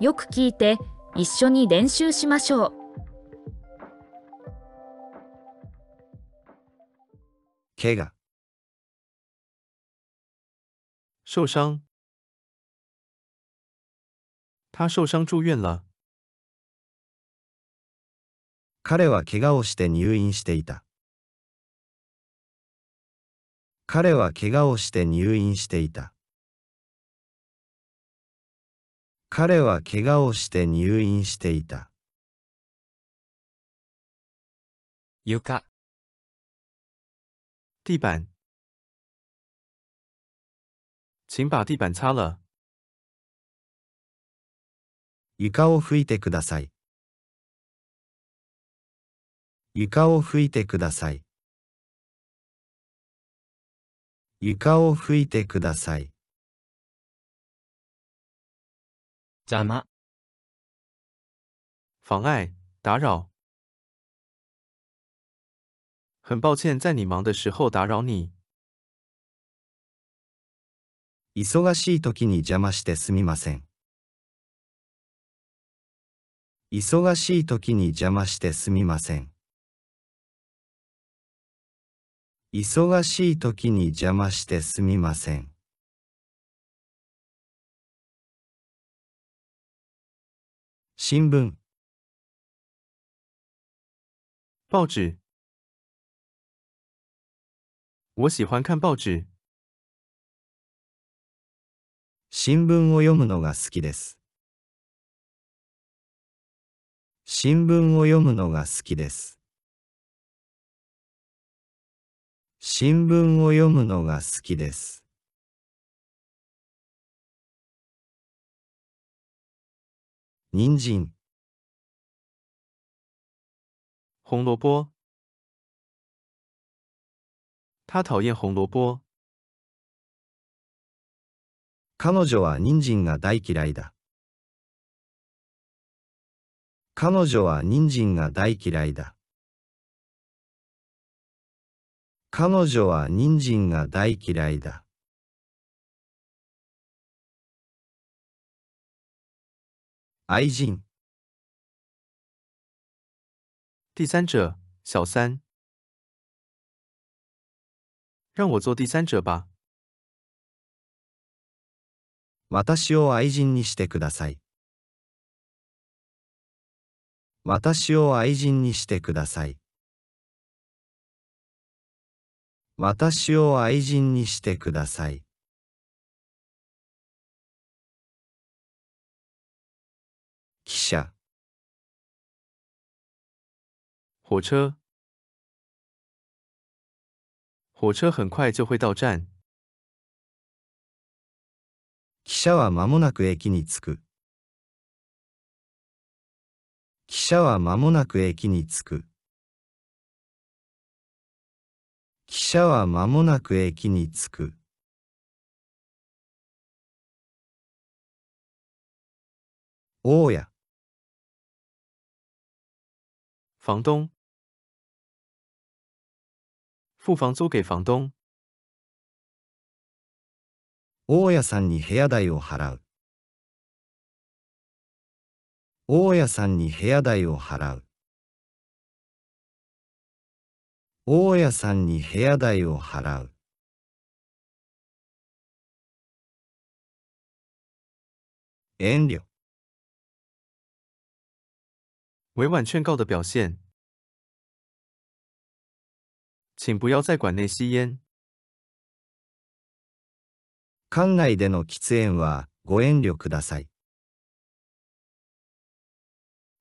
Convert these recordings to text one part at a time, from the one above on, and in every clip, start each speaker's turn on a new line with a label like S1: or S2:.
S1: よく聞いて一緒に練習しましょう。
S2: 怪我、
S3: 受伤。他受伤住院了。
S2: 彼は怪我をして入院していた。彼は怪我をして入院していた。彼は怪我をして入院していた。
S4: 床、
S3: 地板，请把地板擦了。
S2: 床を拭いてください。床を拭いてください。床を拭いてください。
S4: 邪魔、
S3: 妨碍、打扰。很抱歉在你忙的时候打扰你。
S2: 忙しい時に邪魔してすみません。忙しい時に邪魔してすみません。忙しい時に邪魔してすみません。新聞、
S3: 报纸，我喜欢看报纸。
S2: 新聞を読むのが好きです。新聞を読むのが好きです。新聞を読むのが好きです。人参、
S3: 红萝卜，他讨厌红萝卜。
S2: 彼女は人参が大嫌いだ。彼女は人参が大嫌いだ。彼女は人参が大嫌いだ。愛人、
S3: 第三者，小三，让我做第三者吧。
S2: 私を愛人にしてください。私を愛人にしてください。私を愛人にしてください。汽車、
S3: 火车，火車很快就会到站。
S2: 汽車は間もなく駅に着く。汽車は間もなく駅に着く。汽車は間もなく駅に着く。大家、
S3: 房东，付房租给房东。
S2: 大家さんに部屋代を払う。大家さんに部屋代を払う。大家さんに部屋代を払う。遠慮、
S3: 委婉劝告的表现，请不要再馆内吸烟。
S2: 館内での喫煙はご遠慮ください。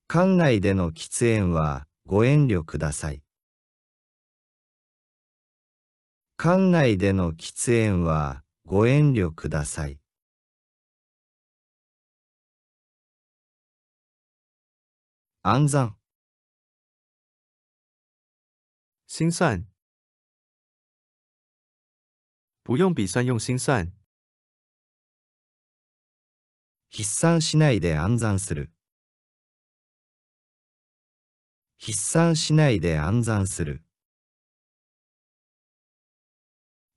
S2: 館内での喫煙はご遠慮ください。館内での喫煙はご遠慮ください。暗算、
S3: 心算，不用笔算，用心算。
S2: 筆算しないで暗算する。筆算しないで暗算する。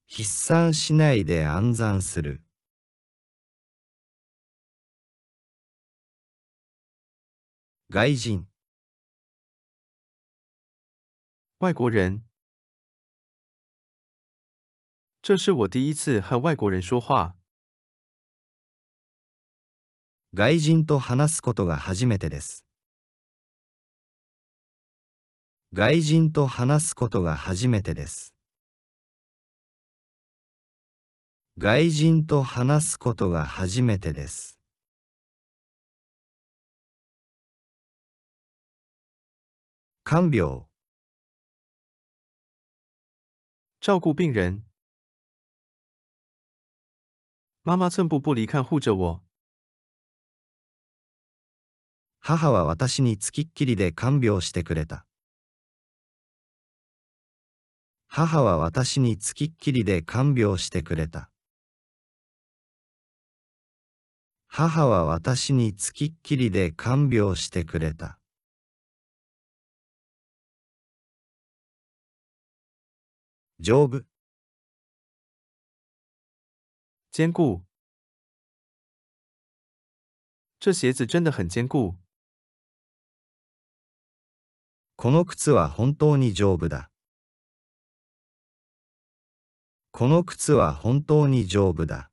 S2: 筆算しないで暗算する。外人、
S3: 外国人。这是我第一次和外国人说话。
S2: 外人と話すことが初めてです。外人と話すことが初めてです。外人と話すことが初めてです。看病、
S3: 照顾病人。妈妈寸步不离看护着我。
S2: 母は私につきっきりで看病してくれた。母は私につきっきりで看病してくれた。母は私につきっきりで看病してくれた。丈夫、
S3: 坚固。这鞋子真的很坚固。
S2: この靴は本当に丈夫だ。この靴は本当に丈夫だ。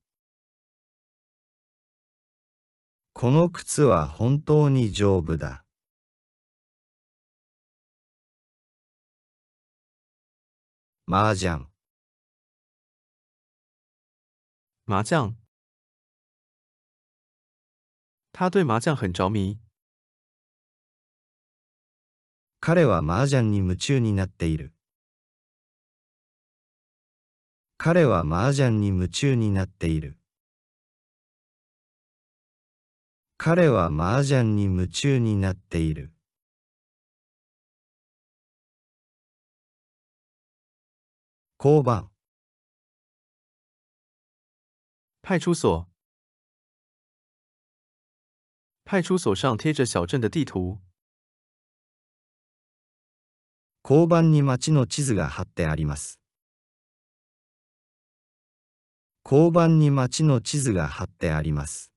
S2: この靴は本当に丈夫だ。麻雀、
S3: 麻将。他对麻将很着迷。
S2: 彼は麻雀に夢中になっている。彼は麻雀に夢中になっている。彼は麻雀に夢中になっている。交番、
S3: 派出所。派出所上贴着小镇的地图。
S2: 交番に町の地図が貼ってあります。交番に町の地図が貼ってあります。